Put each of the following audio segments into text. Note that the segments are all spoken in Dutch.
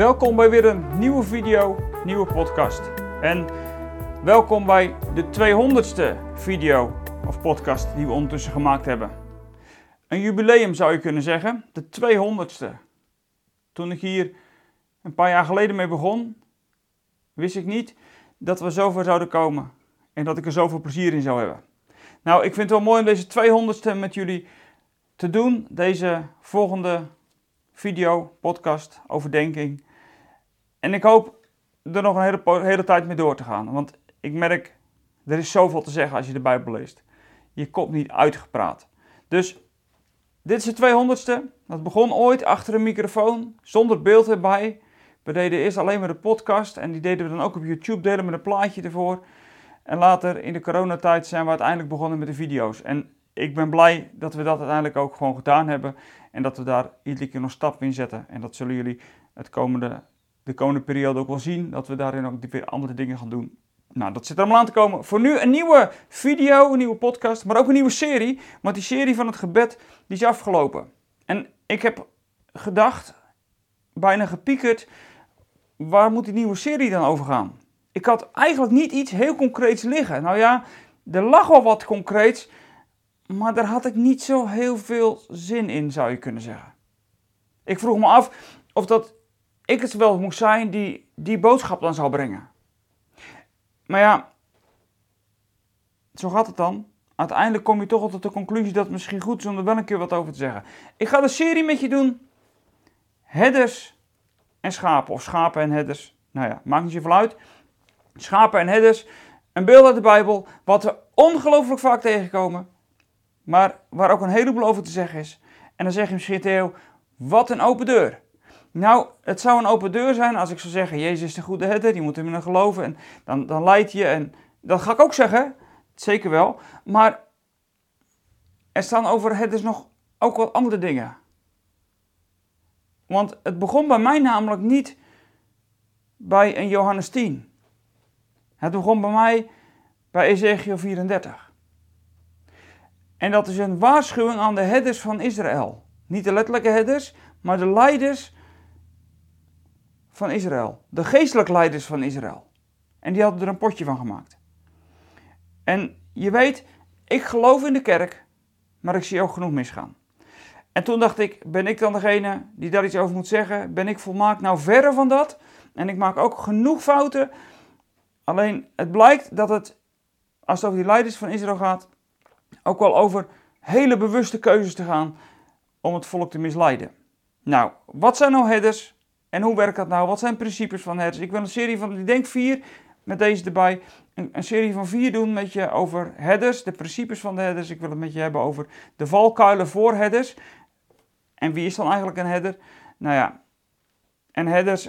Welkom bij weer een nieuwe video, nieuwe podcast. En welkom bij de 200ste video of podcast die we ondertussen gemaakt hebben. Een jubileum zou je kunnen zeggen, de 200ste. Toen ik hier een paar jaar geleden mee begon, wist ik niet dat we zover zouden komen en dat ik er zoveel plezier in zou hebben. Nou, ik vind het wel mooi om deze 200ste met jullie te doen, deze volgende video, podcast, overdenking. En ik hoop er nog een hele, hele tijd mee door te gaan. Want ik merk, er is zoveel te zeggen als je de Bijbel leest. Je komt niet uitgepraat. Dus dit is de 200ste. Dat begon ooit achter een microfoon, zonder beeld erbij. We deden eerst alleen maar de podcast en die deden we dan ook op YouTube, delen met een plaatje ervoor. En later in de coronatijd zijn we uiteindelijk begonnen met de video's. En ik ben blij dat we dat uiteindelijk ook gewoon gedaan hebben. En dat we daar iedere keer nog stap in zetten. En dat zullen jullie het komende, de komende periode ook wel zien. Dat we daarin ook weer andere dingen gaan doen. Nou, dat zit er allemaal aan te komen. Voor nu een nieuwe video, een nieuwe podcast, maar ook een nieuwe serie. Want die serie van het gebed, die is afgelopen. En ik heb gedacht, bijna gepiekerd, waar moet die nieuwe serie dan over gaan? Ik had eigenlijk niet iets heel concreets liggen. Nou ja, er lag wel wat concreets, maar daar had ik niet zo heel veel zin in, zou je kunnen zeggen. Ik vroeg me af of dat ik het wel moest zijn die die boodschap dan zou brengen. Maar ja, zo gaat het dan. Uiteindelijk kom je toch tot de conclusie dat het misschien goed is om er wel een keer wat over te zeggen. Ik ga de serie met je doen. Headers en schapen. Of schapen en headers. Nou ja, maakt niet zoveel uit. Schapen en headers. Een beeld uit de Bijbel. Wat we ongelooflijk vaak tegenkomen. Maar waar ook een heleboel over te zeggen is. En dan zeg je misschien Theo, wat een open deur. Nou, het zou een open deur zijn als ik zou zeggen, Jezus is de goede herder, je moet hem in geloven en dan, dan leidt je. En dat ga ik ook zeggen, zeker wel. Maar er staan over is nog ook wat andere dingen. Want het begon bij mij namelijk niet bij een Johannes 10. Het begon bij mij bij Ezekiel 34. En dat is een waarschuwing aan de herders van Israël. Niet de letterlijke herders, maar de leiders van Israël. De geestelijke leiders van Israël. En die hadden er een potje van gemaakt. En je weet, ik geloof in de kerk, maar ik zie ook genoeg misgaan. En toen dacht ik, ben ik dan degene die daar iets over moet zeggen? Ben ik volmaakt? Nou, verre van dat. En ik maak ook genoeg fouten. Alleen, het blijkt dat het, als het over die leiders van Israël gaat, ook wel over hele bewuste keuzes te gaan om het volk te misleiden. Nou, wat zijn nou headers? En hoe werkt dat nou? Wat zijn principes van headers? Ik wil een serie van, ik denk vier, met deze erbij. Een, een, serie van vier doen met je over headers, de principes van de headers. Ik wil het met je hebben over de valkuilen voor headers. En wie is dan eigenlijk een header? Nou ja, en headers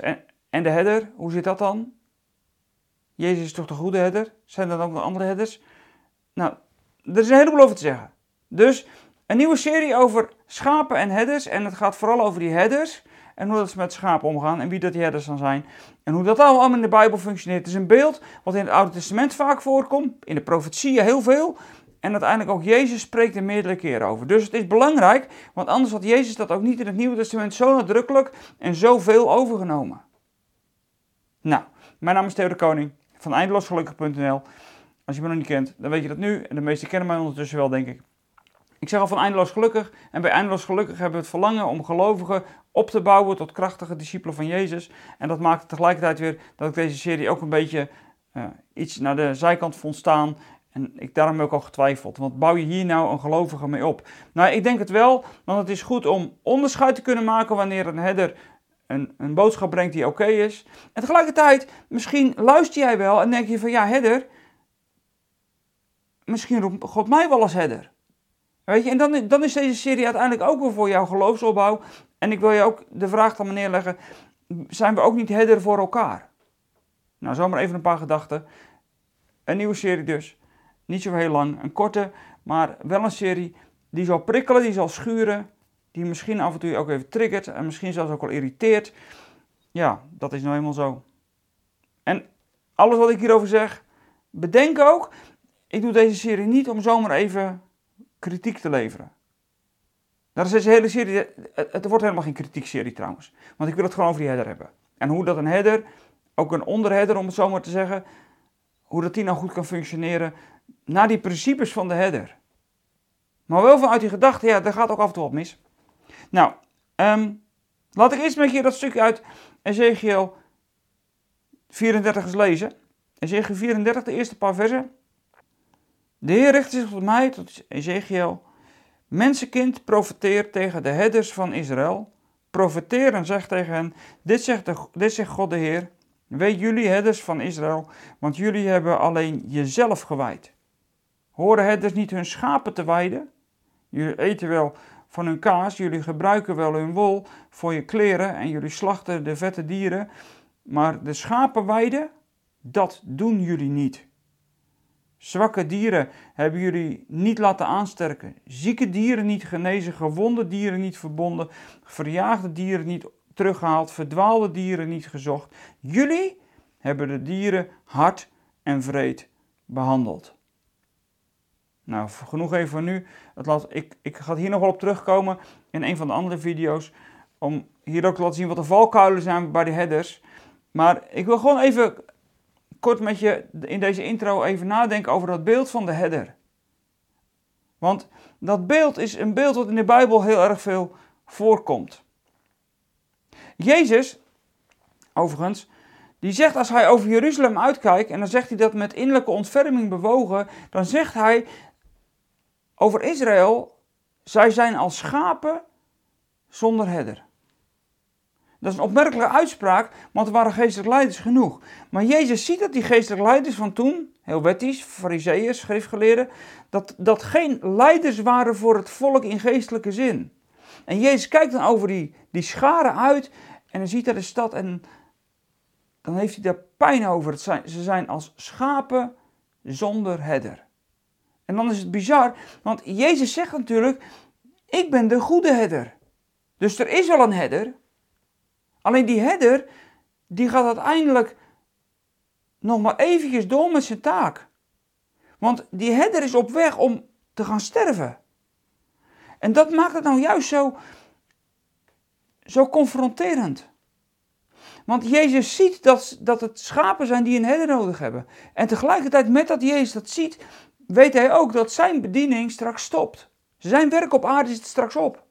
en, de header, hoe zit dat dan? Jezus is toch de goede header? Zijn er dan ook nog andere headers? Nou, er is een heleboel over te zeggen. Dus een nieuwe serie over schapen en headers. En het gaat vooral over die headers. En hoe dat ze met schapen omgaan. En wie dat die headers dan zijn. En hoe dat allemaal in de Bijbel functioneert. Het is een beeld wat in het Oude Testament vaak voorkomt. In de profetieën heel veel. En uiteindelijk ook Jezus spreekt er meerdere keren over. Dus het is belangrijk. Want anders had Jezus dat ook niet in het Nieuwe Testament zo nadrukkelijk en zoveel overgenomen. Nou, mijn naam is Theo de Koning van eindeloosgelukkig.nl. Als je me nog niet kent, dan weet je dat nu. En de meesten kennen mij ondertussen wel, denk ik. Ik zeg al van eindeloos gelukkig. En bij eindeloos gelukkig hebben we het verlangen om gelovigen op te bouwen tot krachtige discipelen van Jezus. En dat maakt tegelijkertijd weer dat ik deze serie ook een beetje uh, iets naar de zijkant vond staan. En ik daarom ook al getwijfeld. Want bouw je hier nou een gelovige mee op? Nou, ik denk het wel. Want het is goed om onderscheid te kunnen maken wanneer een header een, een boodschap brengt die oké is. En tegelijkertijd, misschien luister jij wel en denk je van ja, header misschien roept God mij wel als header. Weet je, en dan, dan is deze serie uiteindelijk ook weer voor jouw geloofsopbouw. En ik wil je ook de vraag dan neerleggen, zijn we ook niet header voor elkaar? Nou, zomaar even een paar gedachten. Een nieuwe serie dus. Niet zo heel lang, een korte, maar wel een serie die zal prikkelen, die zal schuren, die misschien af en toe ook even triggert en misschien zelfs ook wel irriteert. Ja, dat is nou helemaal zo. En alles wat ik hierover zeg, bedenk ook ik doe deze serie niet om zomaar even kritiek te leveren. Dat is deze hele serie. Het wordt helemaal geen kritiekserie trouwens. Want ik wil het gewoon over die header hebben. En hoe dat een herder, ook een onderherder om het zo maar te zeggen, hoe dat die nou goed kan functioneren naar die principes van de herder. Maar wel vanuit die gedachte, ja, daar gaat ook af en toe wat mis. Nou, um, laat ik eerst met je dat stukje uit Ezekiel 34 eens lezen. Ezekiel 34, de eerste paar versen. De Heer richt zich tot mij, tot Ezekiel. Mensenkind, profeteer tegen de herders van Israël. Profeteer en zeg tegen hen, dit zegt, de, dit zegt God de Heer. Weet jullie herders van Israël, want jullie hebben alleen jezelf gewijd. Horen herders niet hun schapen te weiden? Jullie eten wel van hun kaas, jullie gebruiken wel hun wol voor je kleren en jullie slachten de vette dieren, maar de schapen weiden, dat doen jullie niet. Zwakke dieren hebben jullie niet laten aansterken, zieke dieren niet genezen, gewonde dieren niet verbonden, verjaagde dieren niet teruggehaald, verdwaalde dieren niet gezocht. Jullie hebben de dieren hard en vreed behandeld. Nou, genoeg even voor nu. Laat, ik, ik ga hier nog wel op terugkomen in een van de andere video's. Om hier ook te laten zien wat de valkuilen zijn bij de headers. Maar ik wil gewoon even kort met je in deze intro even nadenken over dat beeld van de header. Want dat beeld is een beeld wat in de Bijbel heel erg veel voorkomt. Jezus, overigens, die zegt als hij over Jeruzalem uitkijkt, en dan zegt hij dat met innerlijke ontferming bewogen, dan zegt hij over Israël, zij zijn als schapen zonder herder. Dat is een opmerkelijke uitspraak, want er waren geestelijke leiders genoeg. Maar Jezus ziet dat die geestelijke leiders van toen, heel wettisch, fariseeërs, schriftgeleerden, dat, dat geen leiders waren voor het volk in geestelijke zin. En Jezus kijkt dan over die, die scharen uit en dan ziet hij de stad en dan heeft hij daar pijn over. Het zijn, ze zijn als schapen zonder herder. En dan is het bizar, want Jezus zegt natuurlijk, ik ben de goede herder. Dus er is wel een herder. Alleen die herder, die gaat uiteindelijk nog maar eventjes door met zijn taak. Want die herder is op weg om te gaan sterven. En dat maakt het nou juist zo, zo confronterend. Want Jezus ziet dat, dat het schapen zijn die een herder nodig hebben. En tegelijkertijd met dat Jezus dat ziet, weet hij ook dat zijn bediening straks stopt. Zijn werk op aarde zit straks op.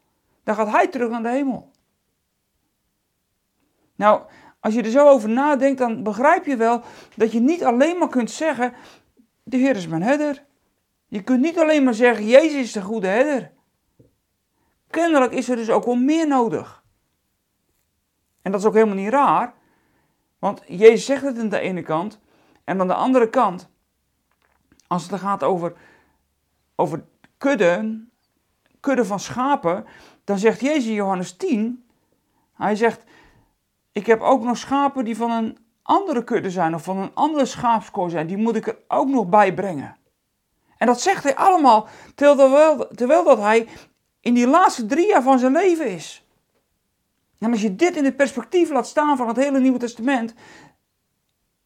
Dan gaat hij terug naar de hemel. Nou, als je er zo over nadenkt, dan begrijp je wel dat je niet alleen maar kunt zeggen: De Heer is mijn herder. Je kunt niet alleen maar zeggen: Jezus is de goede herder. Kennelijk is er dus ook wel meer nodig. En dat is ook helemaal niet raar, want Jezus zegt het aan de ene kant, en aan de andere kant als het gaat over, over kudden, kudden van schapen, dan zegt Jezus in Johannes 10, hij zegt, ik heb ook nog schapen die van een andere kudde zijn of van een andere schaapskoor zijn, die moet ik er ook nog bij brengen. En dat zegt hij allemaal terwijl, terwijl dat hij in die laatste drie jaar van zijn leven is. En als je dit in het perspectief laat staan van het hele Nieuwe Testament,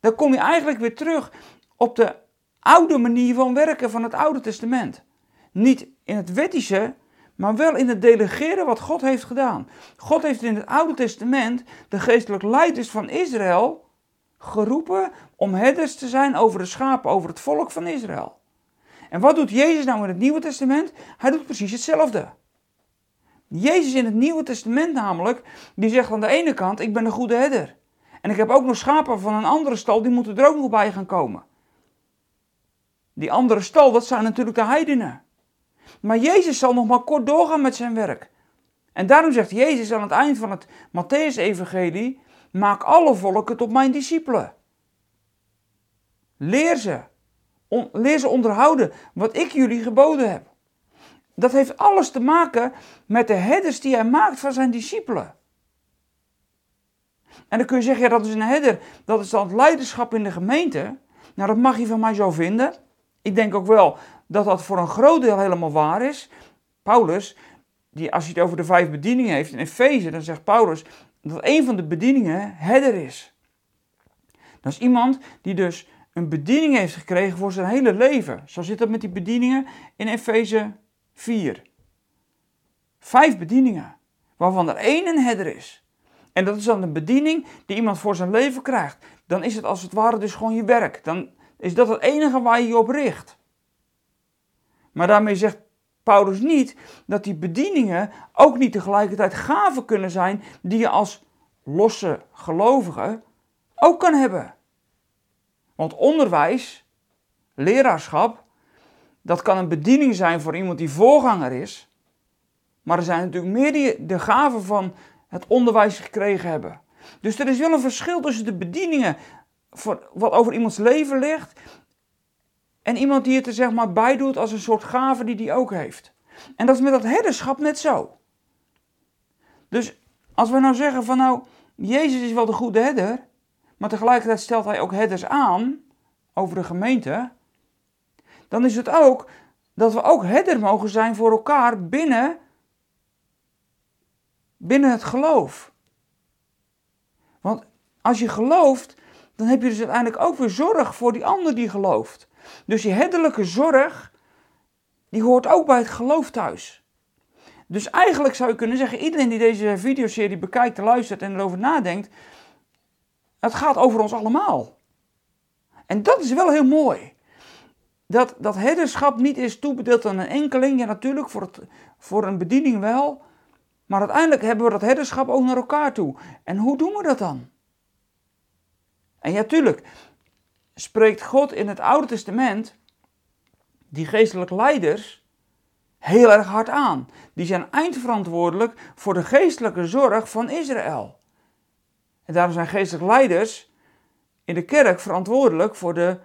dan kom je eigenlijk weer terug op de oude manier van werken van het Oude Testament. Niet in het wettische, maar wel in het delegeren wat God heeft gedaan. God heeft in het Oude Testament de geestelijke leiders van Israël geroepen om herders te zijn over de schapen, over het volk van Israël. En wat doet Jezus nou in het Nieuwe Testament? Hij doet precies hetzelfde. Jezus in het Nieuwe Testament namelijk, die zegt aan de ene kant, ik ben een goede herder. En ik heb ook nog schapen van een andere stal, die moeten er ook nog bij gaan komen. Die andere stal, dat zijn natuurlijk de heidenen. Maar Jezus zal nog maar kort doorgaan met zijn werk. En daarom zegt Jezus aan het eind van het Matthäus-evangelie: Maak alle volken tot mijn discipelen. Leer ze. leer ze onderhouden wat ik jullie geboden heb. Dat heeft alles te maken met de herders die hij maakt van zijn discipelen. En dan kun je zeggen, ja, dat is een herder, dat is dan het leiderschap in de gemeente. Nou, dat mag je van mij zo vinden. Ik denk ook wel dat dat voor een groot deel helemaal waar is. Paulus, die, als hij het over de vijf bedieningen heeft in Efeze, dan zegt Paulus dat een van de bedieningen herder is. Dat is iemand die dus een bediening heeft gekregen voor zijn hele leven. Zo zit dat met die bedieningen in Efeze 4. Vijf bedieningen, waarvan er één een herder is. En dat is dan een bediening die iemand voor zijn leven krijgt. Dan is het als het ware dus gewoon je werk. Dan is dat het enige waar je je op richt. Maar daarmee zegt Paulus niet dat die bedieningen ook niet tegelijkertijd gaven kunnen zijn die je als losse gelovige ook kan hebben. Want onderwijs, leraarschap, dat kan een bediening zijn voor iemand die voorganger is. Maar er zijn natuurlijk meer die de gaven van het onderwijs gekregen hebben. Dus er is wel een verschil tussen de bedieningen voor wat over iemands leven ligt en iemand die het er zeg maar bij doet als een soort gave die die ook heeft. En dat is met dat herderschap net zo. Dus als we nou zeggen van nou, Jezus is wel de goede herder, maar tegelijkertijd stelt hij ook herders aan over de gemeente, dan is het ook dat we ook herder mogen zijn voor elkaar binnen, binnen het geloof. Want als je gelooft, dan heb je dus uiteindelijk ook weer zorg voor die ander die gelooft. Dus die herderlijke zorg, die hoort ook bij het geloof thuis. Dus eigenlijk zou je kunnen zeggen, iedereen die deze videoserie bekijkt, luistert en erover nadenkt, het gaat over ons allemaal. En dat is wel heel mooi. Dat, dat herderschap niet is toebedeeld aan een enkeling, ja natuurlijk, voor, het, voor een bediening wel. Maar uiteindelijk hebben we dat herderschap ook naar elkaar toe. En hoe doen we dat dan? En ja, tuurlijk, spreekt God in het Oude Testament die geestelijke leiders heel erg hard aan. Die zijn eindverantwoordelijk voor de geestelijke zorg van Israël. En daarom zijn geestelijke leiders in de kerk verantwoordelijk voor de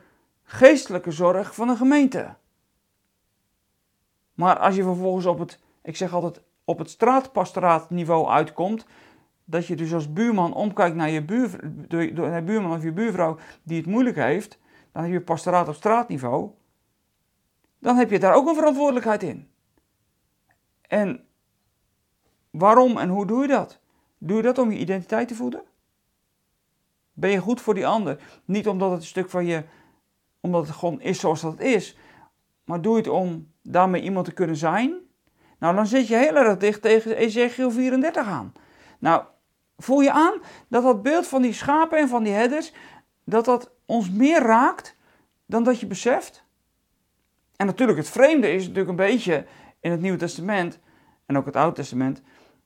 geestelijke zorg van de gemeente. Maar als je vervolgens op het, ik zeg altijd, op het straatpastoraatniveau uitkomt, dat je dus als buurman omkijkt naar je buur, buurman of je buurvrouw die het moeilijk heeft, dan heb je pastoraat op straatniveau, dan heb je daar ook een verantwoordelijkheid in. En waarom en hoe doe je dat? Doe je dat om je identiteit te voeden? Ben je goed voor die ander? Niet omdat het een stuk van je, omdat het gewoon is zoals dat is, maar doe je het om daarmee iemand te kunnen zijn? Nou, dan zit je heel erg dicht tegen Ezekiel 34 aan. Nou, voel je aan dat dat beeld van die schapen en van die herders, dat dat ons meer raakt dan dat je beseft? En natuurlijk, het vreemde is natuurlijk een beetje in het Nieuwe Testament en ook het Oude Testament,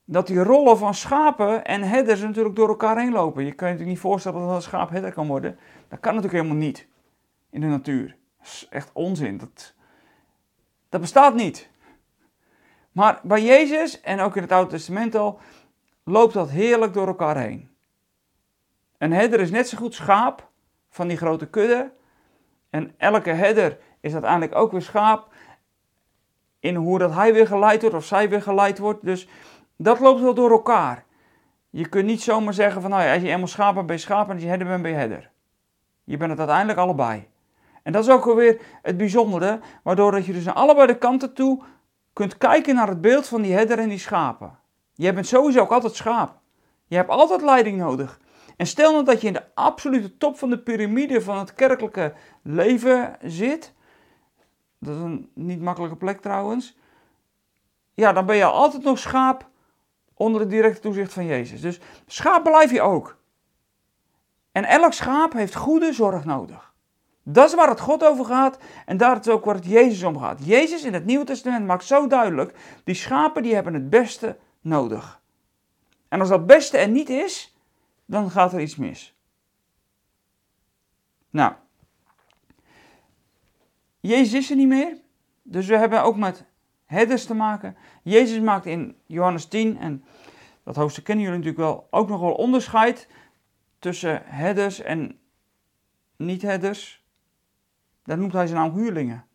dat die rollen van schapen en herders natuurlijk door elkaar heen lopen. Je kan je natuurlijk niet voorstellen dat een schaap herder kan worden. Dat kan natuurlijk helemaal niet in de natuur. Dat is echt onzin. Dat, dat bestaat niet. Maar bij Jezus en ook in het Oude Testament al loopt dat heerlijk door elkaar heen. Een herder is net zo goed schaap van die grote kudde. En elke herder is uiteindelijk ook weer schaap in hoe dat hij weer geleid wordt of zij weer geleid wordt. Dus dat loopt wel door elkaar. Je kunt niet zomaar zeggen van nou ja, als je eenmaal schaap bent, ben je schaap en als je herder bent, ben je herder. Je bent het uiteindelijk allebei. En dat is ook alweer het bijzondere, waardoor dat je dus aan allebei de kanten toe kunt kijken naar het beeld van die herder en die schapen. Jij bent sowieso ook altijd schaap. Je hebt altijd leiding nodig. En stel nou dat je in de absolute top van de piramide van het kerkelijke leven zit. Dat is een niet makkelijke plek trouwens. Ja, dan ben je altijd nog schaap onder het directe toezicht van Jezus. Dus schaap blijf je ook. En elk schaap heeft goede zorg nodig. Dat is waar het God over gaat en daar is ook waar het Jezus om gaat. Jezus in het Nieuwe Testament maakt zo duidelijk, die schapen die hebben het beste nodig. En als dat beste er niet is, dan gaat er iets mis. Nou, Jezus is er niet meer. Dus we hebben ook met herders te maken. Jezus maakt in Johannes 10, en dat hoofdstuk kennen jullie natuurlijk wel, ook nog wel onderscheid tussen herders en niet-herders. Daar noemt hij ze naam huurlingen.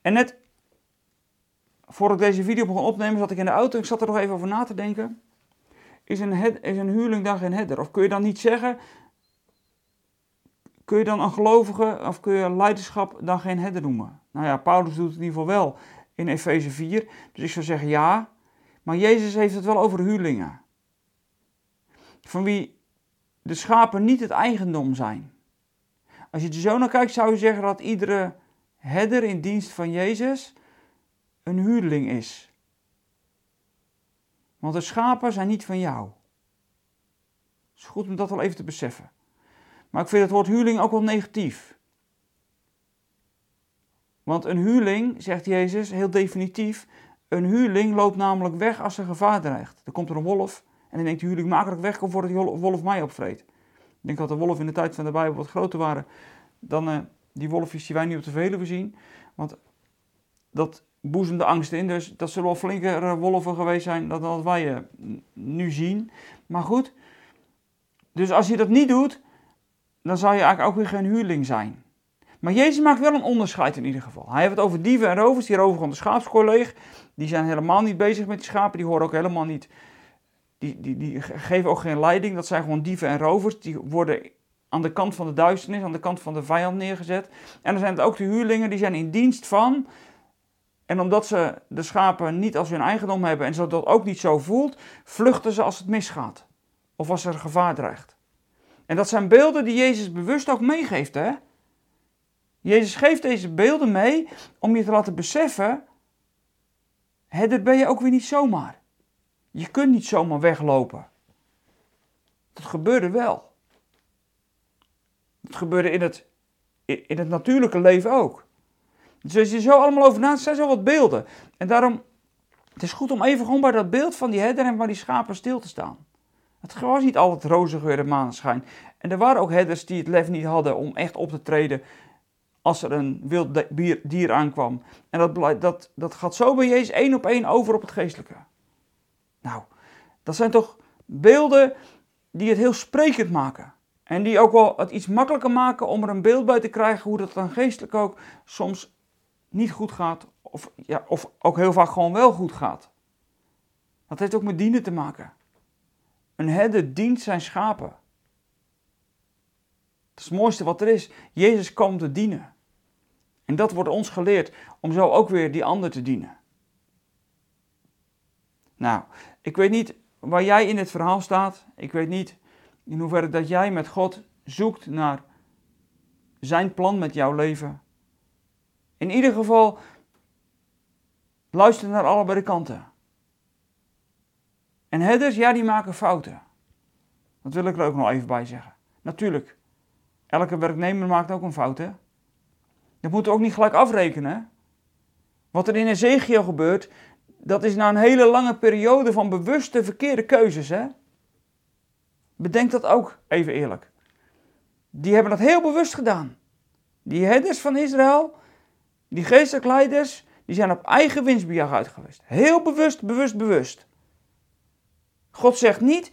En net voordat ik deze video begon opnemen, zat ik in de auto. Ik zat er nog even over na te denken. Is een, head, is een huurling dan geen header? Of kun je dan niet zeggen, kun je dan een gelovige of kun je leiderschap dan geen header noemen? Nou ja, Paulus doet het in ieder geval wel in Efeze 4. Dus ik zou zeggen ja. Maar Jezus heeft het wel over huurlingen. Van wie de schapen niet het eigendom zijn. Als je er zo naar kijkt, zou je zeggen dat iedere herder in dienst van Jezus een huurling is. Want de schapen zijn niet van jou. Het is goed om dat wel even te beseffen. Maar ik vind het woord huurling ook wel negatief. Want een huurling, zegt Jezus heel definitief, een huurling loopt namelijk weg als er gevaar dreigt. Er komt er een wolf en dan denkt de huurling makkelijk weg voordat die wolf mij opvreet. Ik denk dat de wolven in de tijd van de Bijbel wat groter waren dan uh, die wolfjes die wij nu op de Veluwe zien. Want dat boezemde angst in, dus dat zullen wel flinke wolven geweest zijn dan wat wij uh, nu zien. Maar goed, dus als je dat niet doet, dan zou je eigenlijk ook weer geen huurling zijn. Maar Jezus maakt wel een onderscheid in ieder geval. Hij heeft het over dieven en rovers. Die roven gewoon de schaapskooi leeg. Die zijn helemaal niet bezig met die schapen. Die horen ook helemaal niet. Die, die, die geven ook geen leiding. Dat zijn gewoon dieven en rovers. Die worden aan de kant van de duisternis, aan de kant van de vijand neergezet. En dan zijn het ook de huurlingen, die zijn in dienst van. En omdat ze de schapen niet als hun eigendom hebben en ze dat ook niet zo voelt, vluchten ze als het misgaat. Of als er gevaar dreigt. En dat zijn beelden die Jezus bewust ook meegeeft, hè? Jezus geeft deze beelden mee om je te laten beseffen, hè, ben je ook weer niet zomaar. Je kunt niet zomaar weglopen. Dat gebeurde wel. Dat gebeurde in het, in het natuurlijke leven ook. Dus als je zo allemaal over nadenkt, zijn zo wat beelden. En daarom, het is goed om even gewoon bij dat beeld van die herder en bij die schapen stil te staan. Het was niet altijd roze geur en maneschijn. En er waren ook herders die het lef niet hadden om echt op te treden als er een wild dier aankwam. En dat, dat, dat gaat zo bij Jezus één op één over op het geestelijke. Nou, dat zijn toch beelden die het heel sprekend maken. En die ook wel het iets makkelijker maken om er een beeld bij te krijgen hoe dat dan geestelijk ook soms niet goed gaat. Of, ja, of ook heel vaak gewoon wel goed gaat. Dat heeft ook met dienen te maken. Een herder dient zijn schapen. Dat is het mooiste wat er is. Jezus kwam te dienen. En dat wordt ons geleerd om zo ook weer die ander te dienen. Nou, ik weet niet waar jij in het verhaal staat. Ik weet niet in hoeverre dat jij met God zoekt naar zijn plan met jouw leven. In ieder geval, luister naar allebei de kanten. En herders, ja, die maken fouten. Dat wil ik er ook nog even bij zeggen. Natuurlijk, elke werknemer maakt ook een fout, hè. Dat moeten we ook niet gelijk afrekenen. Wat er in Ezekiel gebeurt, dat is na een hele lange periode van bewuste verkeerde keuzes, hè. Bedenk dat ook even eerlijk. Die hebben dat heel bewust gedaan. Die herders van Israël, die geestelijke leiders, die zijn op eigen winstbejag uit geweest. Heel bewust, bewust, bewust. God zegt niet,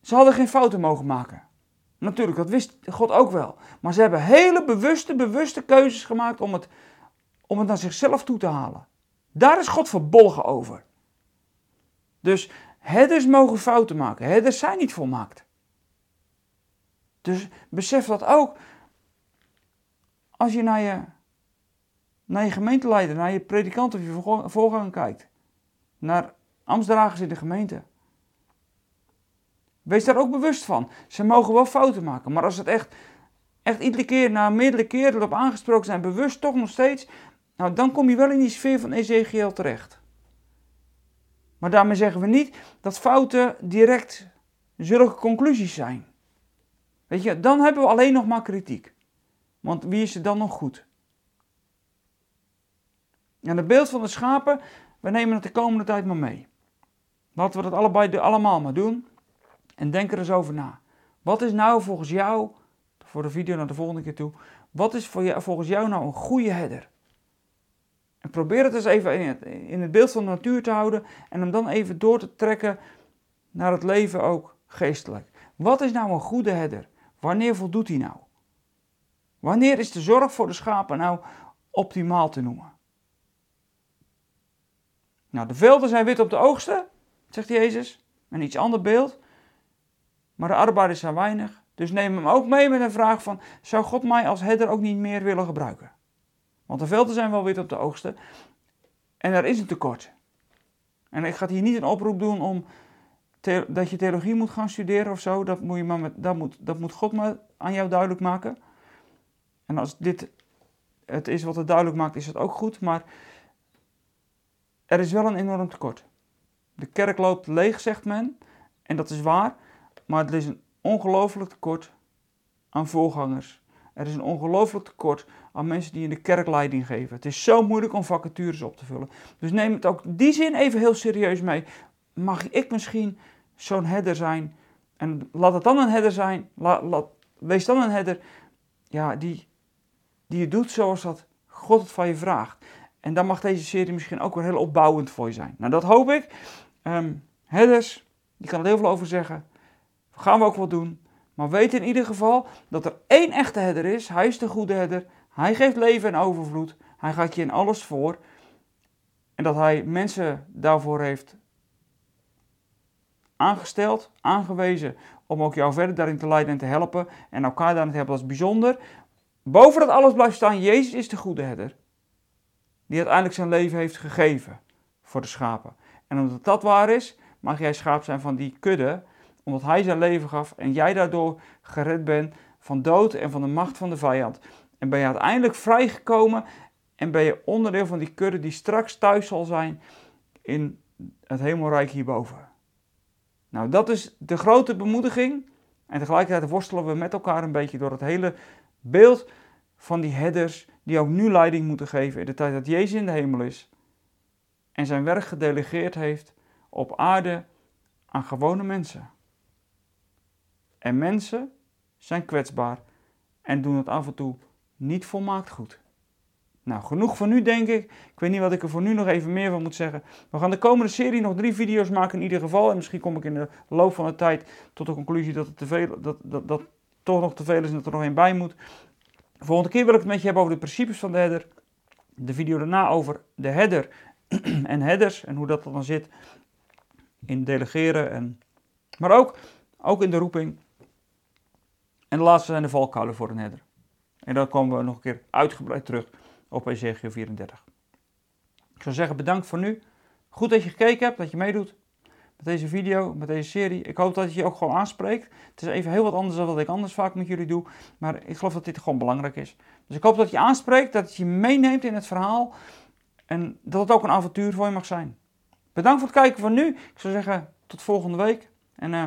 ze hadden geen fouten mogen maken. Natuurlijk, dat wist God ook wel. Maar ze hebben hele bewuste, bewuste keuzes gemaakt om het, om het naar zichzelf toe te halen. Daar is God verbolgen over. Dus herders mogen fouten maken. Herders zijn niet volmaakt. Dus besef dat ook als je naar je, naar je gemeenteleider, naar je predikant of je voorganger kijkt. Naar ambtsdragers in de gemeente. Wees daar ook bewust van. Ze mogen wel fouten maken, maar als het echt, echt iedere keer, na meerdere keren erop aangesproken zijn, bewust toch nog steeds, nou dan kom je wel in die sfeer van Ezekiel terecht. Maar daarmee zeggen we niet dat fouten direct zulke conclusies zijn. Weet je, dan hebben we alleen nog maar kritiek. Want wie is er dan nog goed? En het beeld van de schapen, we nemen het de komende tijd maar mee. Laten we dat allebei allemaal maar doen. En denk er eens over na. Wat is nou volgens jou, voor de video naar de volgende keer toe, wat is voor volgens jou nou een goede herder? En probeer het eens even in het, in het beeld van de natuur te houden en hem dan even door te trekken naar het leven ook geestelijk. Wat is nou een goede herder? Wanneer voldoet hij nou? Wanneer is de zorg voor de schapen nou optimaal te noemen? Nou, de velden zijn wit op de oogsten, zegt Jezus. Een iets ander beeld. Maar de arbeiders zijn weinig. Dus neem hem ook mee met een vraag van, zou God mij als herder ook niet meer willen gebruiken? Want de velden zijn wel wit op de oogsten. En er is een tekort. En ik ga hier niet een oproep doen om dat je theologie moet gaan studeren of zo. Dat moet, je maar dat moet, dat moet God maar aan jou duidelijk maken. En als dit het is wat het duidelijk maakt, is het ook goed. Maar er is wel een enorm tekort. De kerk loopt leeg, zegt men. En dat is waar. Maar het is een ongelooflijk tekort aan voorgangers. Er is een ongelooflijk tekort aan mensen die in de kerk leiding geven. Het is zo moeilijk om vacatures op te vullen. Dus neem het ook die zin even heel serieus mee. Mag ik misschien zo'n header zijn? En laat het dan een header zijn. wees dan een header ja, die, die je doet zoals dat God het van je vraagt. En dan mag deze serie misschien ook weer heel opbouwend voor je zijn. Nou, dat hoop ik. Um, headers, je kan er heel veel over zeggen. Gaan we ook wel doen. Maar weet in ieder geval dat er één echte herder is. Hij is de goede herder. Hij geeft leven en overvloed. Hij gaat je in alles voor. En dat hij mensen daarvoor heeft aangesteld, aangewezen, om ook jou verder daarin te leiden en te helpen. En elkaar daarin te helpen, dat is bijzonder. Boven dat alles blijft staan, Jezus is de goede herder. Die uiteindelijk zijn leven heeft gegeven voor de schapen. En omdat dat waar is, mag jij schaap zijn van die kudde omdat hij zijn leven gaf en jij daardoor gered bent van dood en van de macht van de vijand. En ben je uiteindelijk vrijgekomen en ben je onderdeel van die kudde die straks thuis zal zijn in het hemelrijk hierboven. Nou, dat is de grote bemoediging. En tegelijkertijd worstelen we met elkaar een beetje door het hele beeld van die herders die ook nu leiding moeten geven in de tijd dat Jezus in de hemel is. En zijn werk gedelegeerd heeft op aarde aan gewone mensen. En mensen zijn kwetsbaar en doen het af en toe niet volmaakt goed. Nou, genoeg voor nu denk ik. Ik weet niet wat ik er voor nu nog even meer van moet zeggen. We gaan de komende serie nog drie video's maken in ieder geval. En misschien kom ik in de loop van de tijd tot de conclusie dat het te veel, dat, dat, dat toch nog te veel is en dat er nog één bij moet. De volgende keer wil ik het met je hebben over de principes van de header. De video daarna over de header en headers en hoe dat dan zit in delegeren. En, maar ook, ook in de roeping en de laatste zijn de valkuilen voor een herder. En dan komen we nog een keer uitgebreid terug op Ezekiel 34. Ik zou zeggen bedankt voor nu. Goed dat je gekeken hebt, dat je meedoet met deze video, met deze serie. Ik hoop dat het je ook gewoon aanspreekt. Het is even heel wat anders dan wat ik anders vaak met jullie doe. Maar ik geloof dat dit gewoon belangrijk is. Dus ik hoop dat het je aanspreekt, dat het je meeneemt in het verhaal. En dat het ook een avontuur voor je mag zijn. Bedankt voor het kijken van nu. Ik zou zeggen tot volgende week. En... Uh,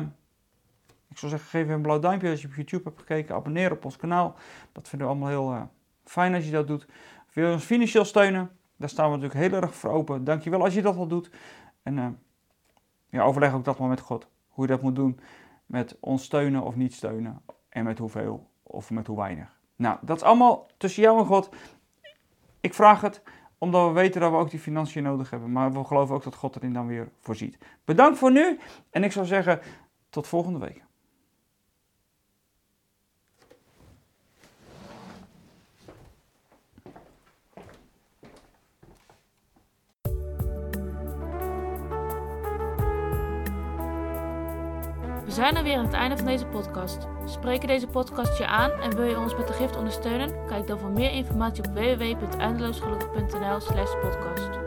ik zou zeggen, geef even een blauw duimpje als je op YouTube hebt gekeken. Abonneer op ons kanaal. Dat vinden we allemaal heel uh, fijn als je dat doet. Wil je ons financieel steunen? Daar staan we natuurlijk heel erg voor open. Dankjewel als je dat al doet. En uh, ja, overleg ook dat maar met God. Hoe je dat moet doen met ons steunen of niet steunen. En met hoeveel of met hoe weinig. Nou, dat is allemaal tussen jou en God. Ik vraag het omdat we weten dat we ook die financiën nodig hebben. Maar we geloven ook dat God erin dan weer voorziet. Bedankt voor nu. En ik zou zeggen, tot volgende week. Zijn er weer aan het einde van deze podcast. Spreken deze podcast je aan en wil je ons met de gift ondersteunen? Kijk dan voor meer informatie op www.eindeloosgelukkig.nl slash podcast.